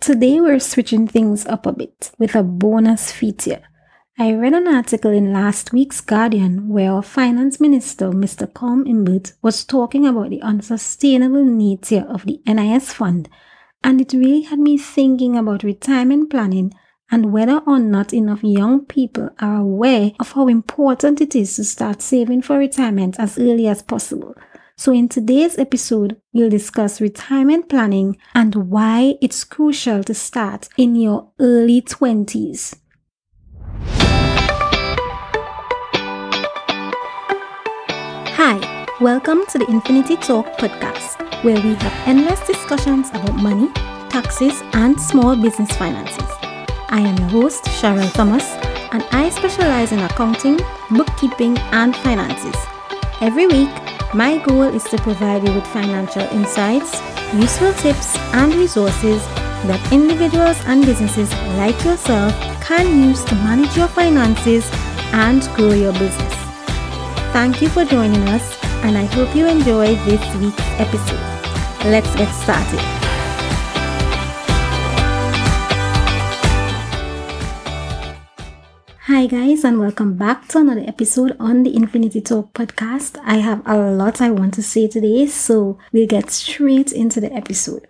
Today we're switching things up a bit with a bonus feature. I read an article in last week's Guardian where our finance minister, Mr. Colm Imbert, was talking about the unsustainable nature of the NIS fund, and it really had me thinking about retirement planning and whether or not enough young people are aware of how important it is to start saving for retirement as early as possible. So, in today's episode, we'll discuss retirement planning and why it's crucial to start in your early 20s. Hi, welcome to the Infinity Talk podcast, where we have endless discussions about money, taxes, and small business finances. I am your host, Cheryl Thomas, and I specialize in accounting, bookkeeping, and finances. Every week, my goal is to provide you with financial insights, useful tips, and resources that individuals and businesses like yourself can use to manage your finances and grow your business. Thank you for joining us, and I hope you enjoy this week's episode. Let's get started. Hi, guys, and welcome back to another episode on the Infinity Talk podcast. I have a lot I want to say today, so we'll get straight into the episode.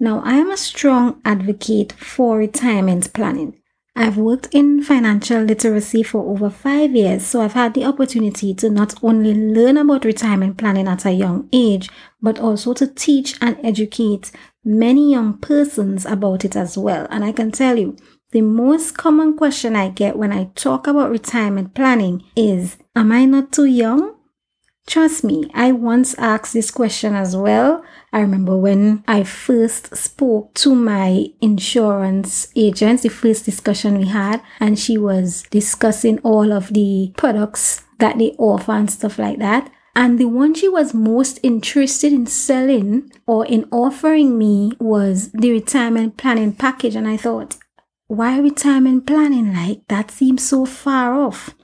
Now, I am a strong advocate for retirement planning. I've worked in financial literacy for over five years, so I've had the opportunity to not only learn about retirement planning at a young age, but also to teach and educate many young persons about it as well. And I can tell you, the most common question I get when I talk about retirement planning is Am I not too young? Trust me, I once asked this question as well. I remember when I first spoke to my insurance agent, the first discussion we had, and she was discussing all of the products that they offer and stuff like that. And the one she was most interested in selling or in offering me was the retirement planning package. And I thought, why retirement planning? Like, that seems so far off.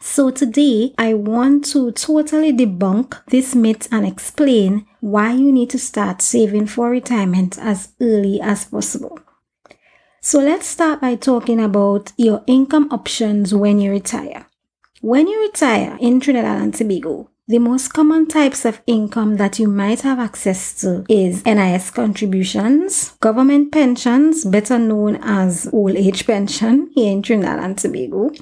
So today, I want to totally debunk this myth and explain why you need to start saving for retirement as early as possible. So let's start by talking about your income options when you retire. When you retire in Trinidad and Tobago, the most common types of income that you might have access to is NIS contributions, government pensions, better known as old age pension here in Trinidad and Tobago,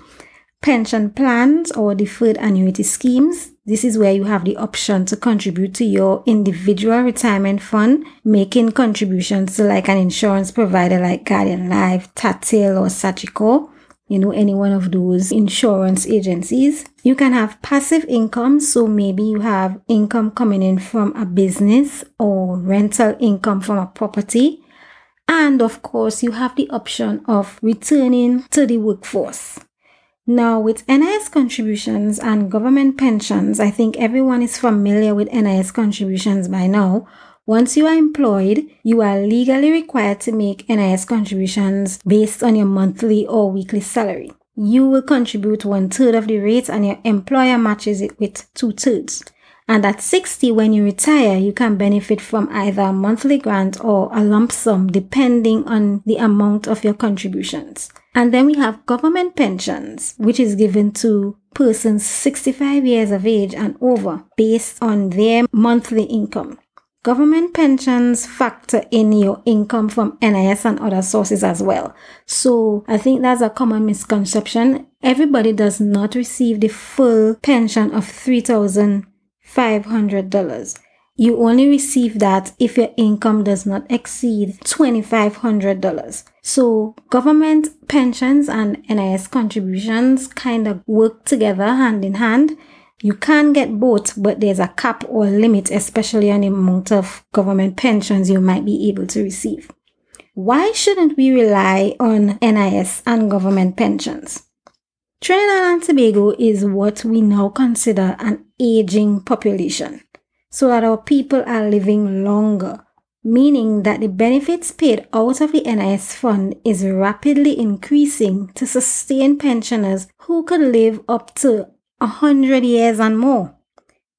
pension plans or deferred annuity schemes. This is where you have the option to contribute to your individual retirement fund, making contributions to like an insurance provider like Guardian Life, Tatil, or Sagicor you know, any one of those insurance agencies. You can have passive income. So maybe you have income coming in from a business or rental income from a property. And of course, you have the option of returning to the workforce. Now, with NIS contributions and government pensions, I think everyone is familiar with NIS contributions by now. Once you are employed, you are legally required to make NIS contributions based on your monthly or weekly salary. You will contribute one third of the rate and your employer matches it with two thirds. And at 60, when you retire, you can benefit from either a monthly grant or a lump sum depending on the amount of your contributions. And then we have government pensions, which is given to persons 65 years of age and over based on their monthly income. Government pensions factor in your income from NIS and other sources as well. So I think that's a common misconception. Everybody does not receive the full pension of $3,500. You only receive that if your income does not exceed $2,500. So government pensions and NIS contributions kind of work together hand in hand you can get both, but there's a cap or limit, especially on the amount of government pensions you might be able to receive. Why shouldn't we rely on NIS and government pensions? Trinidad and Tobago is what we now consider an aging population, so that our people are living longer, meaning that the benefits paid out of the NIS fund is rapidly increasing to sustain pensioners who could live up to a hundred years and more.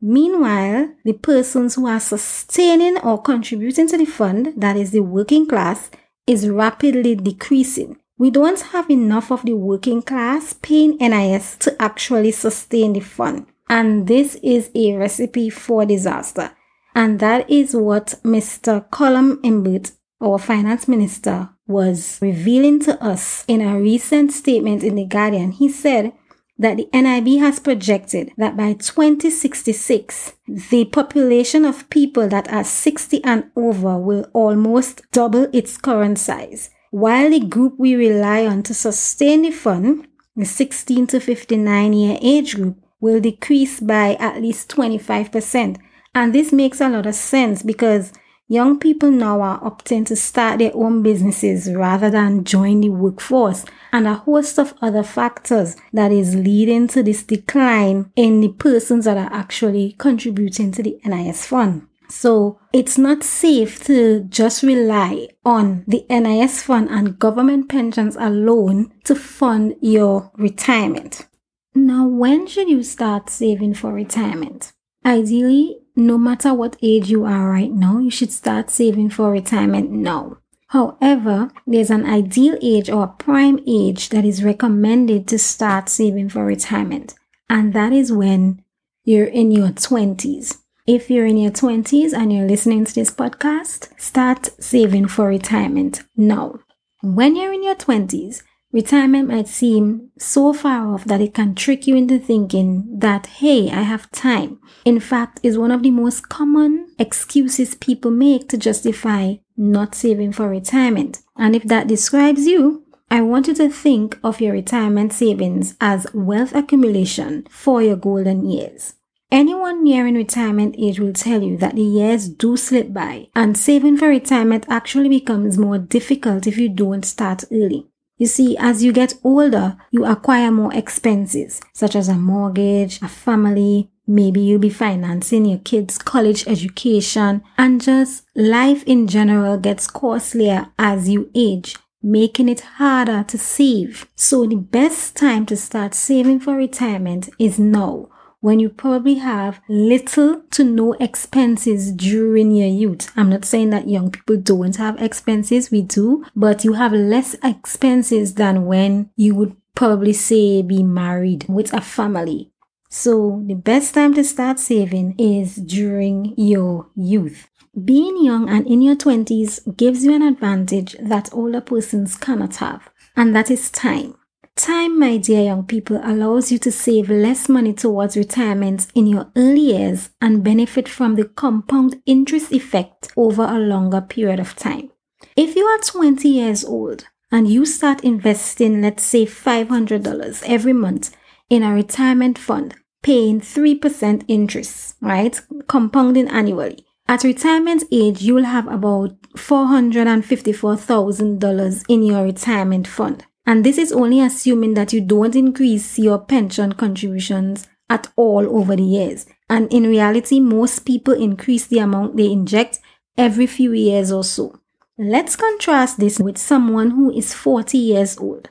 Meanwhile, the persons who are sustaining or contributing to the fund, that is the working class, is rapidly decreasing. We don't have enough of the working class paying NIS to actually sustain the fund. And this is a recipe for disaster. And that is what Mr. Colm Imbert, our finance minister, was revealing to us in a recent statement in The Guardian. He said that the NIB has projected that by 2066, the population of people that are 60 and over will almost double its current size, while the group we rely on to sustain the fund, the 16 to 59 year age group, will decrease by at least 25%. And this makes a lot of sense because young people now are opting to start their own businesses rather than join the workforce and a host of other factors that is leading to this decline in the persons that are actually contributing to the NIS fund. So it's not safe to just rely on the NIS fund and government pensions alone to fund your retirement. Now, when should you start saving for retirement? Ideally, no matter what age you are right now, you should start saving for retirement now. However, there's an ideal age or prime age that is recommended to start saving for retirement, and that is when you're in your 20s. If you're in your 20s and you're listening to this podcast, start saving for retirement now. When you're in your 20s, retirement might seem so far off that it can trick you into thinking that, hey, I have time. In fact, is one of the most common excuses people make to justify not saving for retirement. And if that describes you, I want you to think of your retirement savings as wealth accumulation for your golden years. Anyone nearing retirement age will tell you that the years do slip by, and saving for retirement actually becomes more difficult if you don't start early. You see, as you get older, you acquire more expenses, such as a mortgage, a family, maybe you'll be financing your kids' college education, and just life in general gets costlier as you age, making it harder to save. So the best time to start saving for retirement is now when you probably have little to no expenses during your youth. I'm not saying that young people don't have expenses, we do, but you have less expenses than when you would probably say be married with a family. So the best time to start saving is during your youth. Being young and in your 20s gives you an advantage that older persons cannot have, and that is time. Time, my dear young people, allows you to save less money towards retirement in your early years and benefit from the compound interest effect over a longer period of time. If you are 20 years old and you start investing, let's say $500 every month in a retirement fund, paying 3% interest, right? Compounding annually. At retirement age, you will have about $454,000 in your retirement fund. And this is only assuming that you don't increase your pension contributions at all over the years. And in reality, most people increase the amount they inject every few years or so. Let's contrast this with someone who is 40 years old.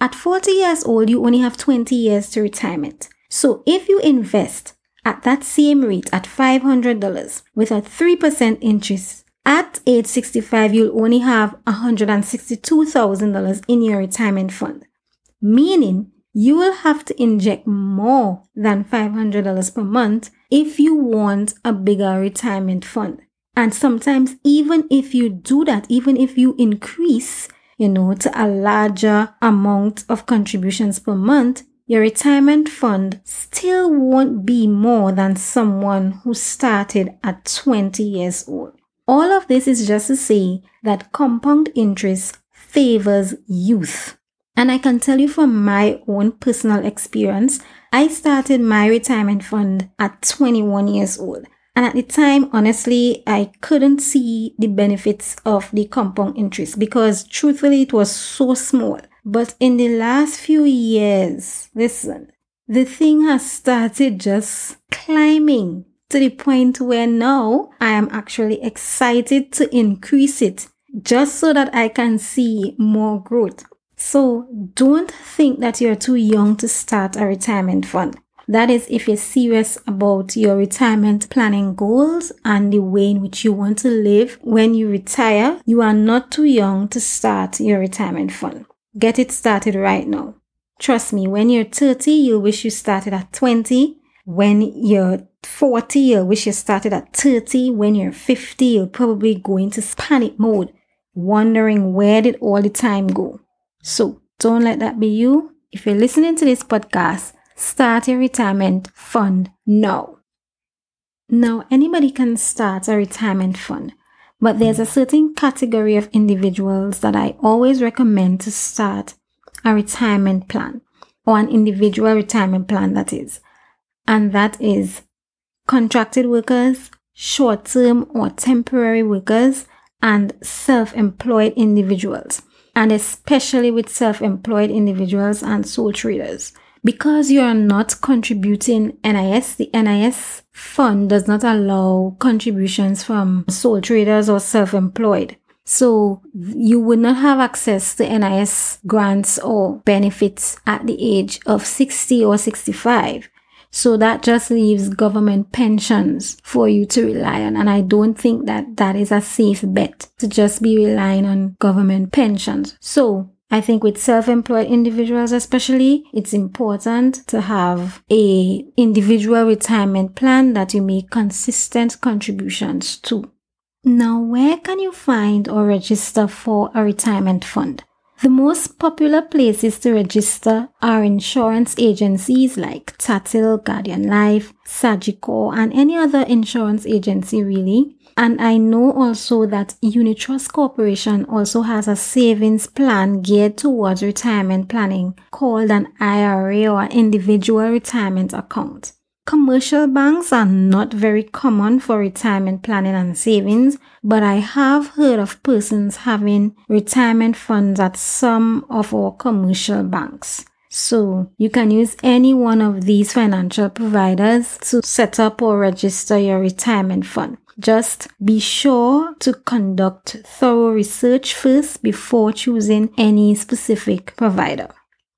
At 40 years old, you only have 20 years to retirement. So if you invest at that same rate at $500 with a 3% interest at age 65, you'll only have $162,000 in your retirement fund, meaning you will have to inject more than $500 per month if you want a bigger retirement fund. And sometimes, even if you do that, even if you increase, you know, to a larger amount of contributions per month, your retirement fund still won't be more than someone who started at 20 years old. All of this is just to say that compound interest favors youth. And I can tell you from my own personal experience, I started my retirement fund at 21 years old. And at the time, honestly, I couldn't see the benefits of the compound interest because truthfully, it was so small. But in the last few years, listen, the thing has started just climbing to the point where now I am actually excited to increase it just so that I can see more growth. So don't think that you're too young to start a retirement fund. That is, if you're serious about your retirement planning goals and the way in which you want to live when you retire, you are not too young to start your retirement fund. Get it started right now. Trust me, when you're 30, you'll wish you started at 20. When you're 40, you'll wish you started at 30. When you're 50, you'll probably go into panic mode, wondering where did all the time go. So don't let that be you. If you're listening to this podcast, Start a retirement fund now. Now, anybody can start a retirement fund, but there's a certain category of individuals that I always recommend to start a retirement plan or an individual retirement plan, that is. And that is contracted workers, short term or temporary workers, and self employed individuals, and especially with self employed individuals and sole traders because you are not contributing NIS, the NIS fund does not allow contributions from sole traders or self employed. So you would not have access to NIS grants or benefits at the age of 60 or 65. So that just leaves government pensions for you to rely on. And I don't think that that is a safe bet to just be relying on government pensions. So I think with self-employed individuals especially, it's important to have a individual retirement plan that you make consistent contributions to. Now, where can you find or register for a retirement fund? The most popular places to register are insurance agencies like Tatil, Guardian Life, Sagicor, and any other insurance agency really. And I know also that Unit Trust Corporation also has a savings plan geared towards retirement planning called an IRA or individual retirement account. Commercial banks are not very common for retirement planning and savings, but I have heard of persons having retirement funds at some of our commercial banks. So you can use any one of these financial providers to set up or register your retirement fund. Just be sure to conduct thorough research first before choosing any specific provider.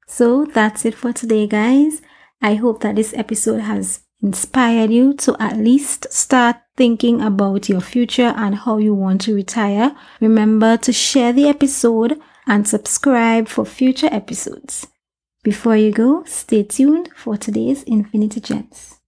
So that's it for today, guys. I hope that this episode has inspired you to at least start thinking about your future and how you want to retire. Remember to share the episode and subscribe for future episodes. Before you go, stay tuned for today's Infinity Gems.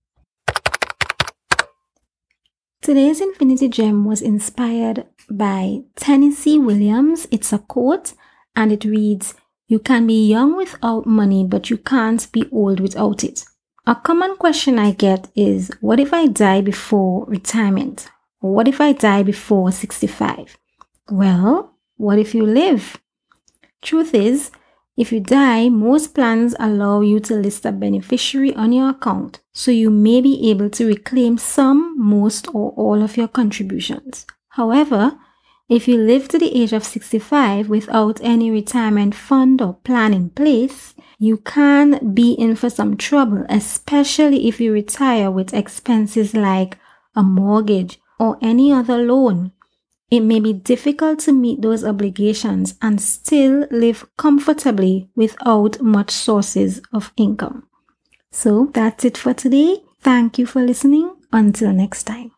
Today's Infinity Gem was inspired by Tennessee Williams. It's a quote and it reads, You can be young without money, but you can't be old without it. A common question I get is, What if I die before retirement? What if I die before 65? Well, what if you live? Truth is, if you die, most plans allow you to list a beneficiary on your account, so you may be able to reclaim some, most, or all of your contributions. However, if you live to the age of 65 without any retirement fund or plan in place, you can be in for some trouble, especially if you retire with expenses like a mortgage or any other loan. It may be difficult to meet those obligations and still live comfortably without much sources of income. So that's it for today. Thank you for listening. Until next time.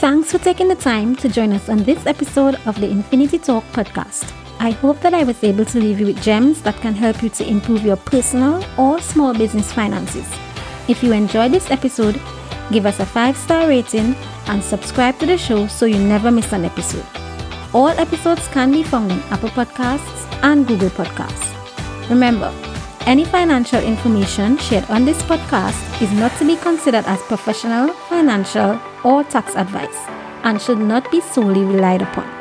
Thanks for taking the time to join us on this episode of the Infinity Talk podcast. I hope that I was able to leave you with gems that can help you to improve your personal or small business finances. If you enjoyed this episode, give us a 5 star rating and subscribe to the show so you never miss an episode. All episodes can be found in Apple Podcasts and Google Podcasts. Remember, any financial information shared on this podcast is not to be considered as professional, financial, or tax advice and should not be solely relied upon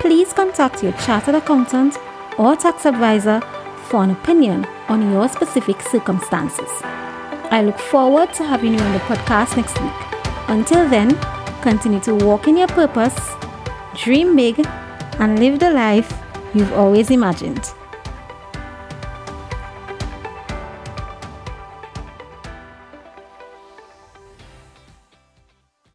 please contact your chartered accountant or tax advisor for an opinion on your specific circumstances. I look forward to having you on the podcast next week. Until then, continue to walk in your purpose, dream big, and live the life you've always imagined.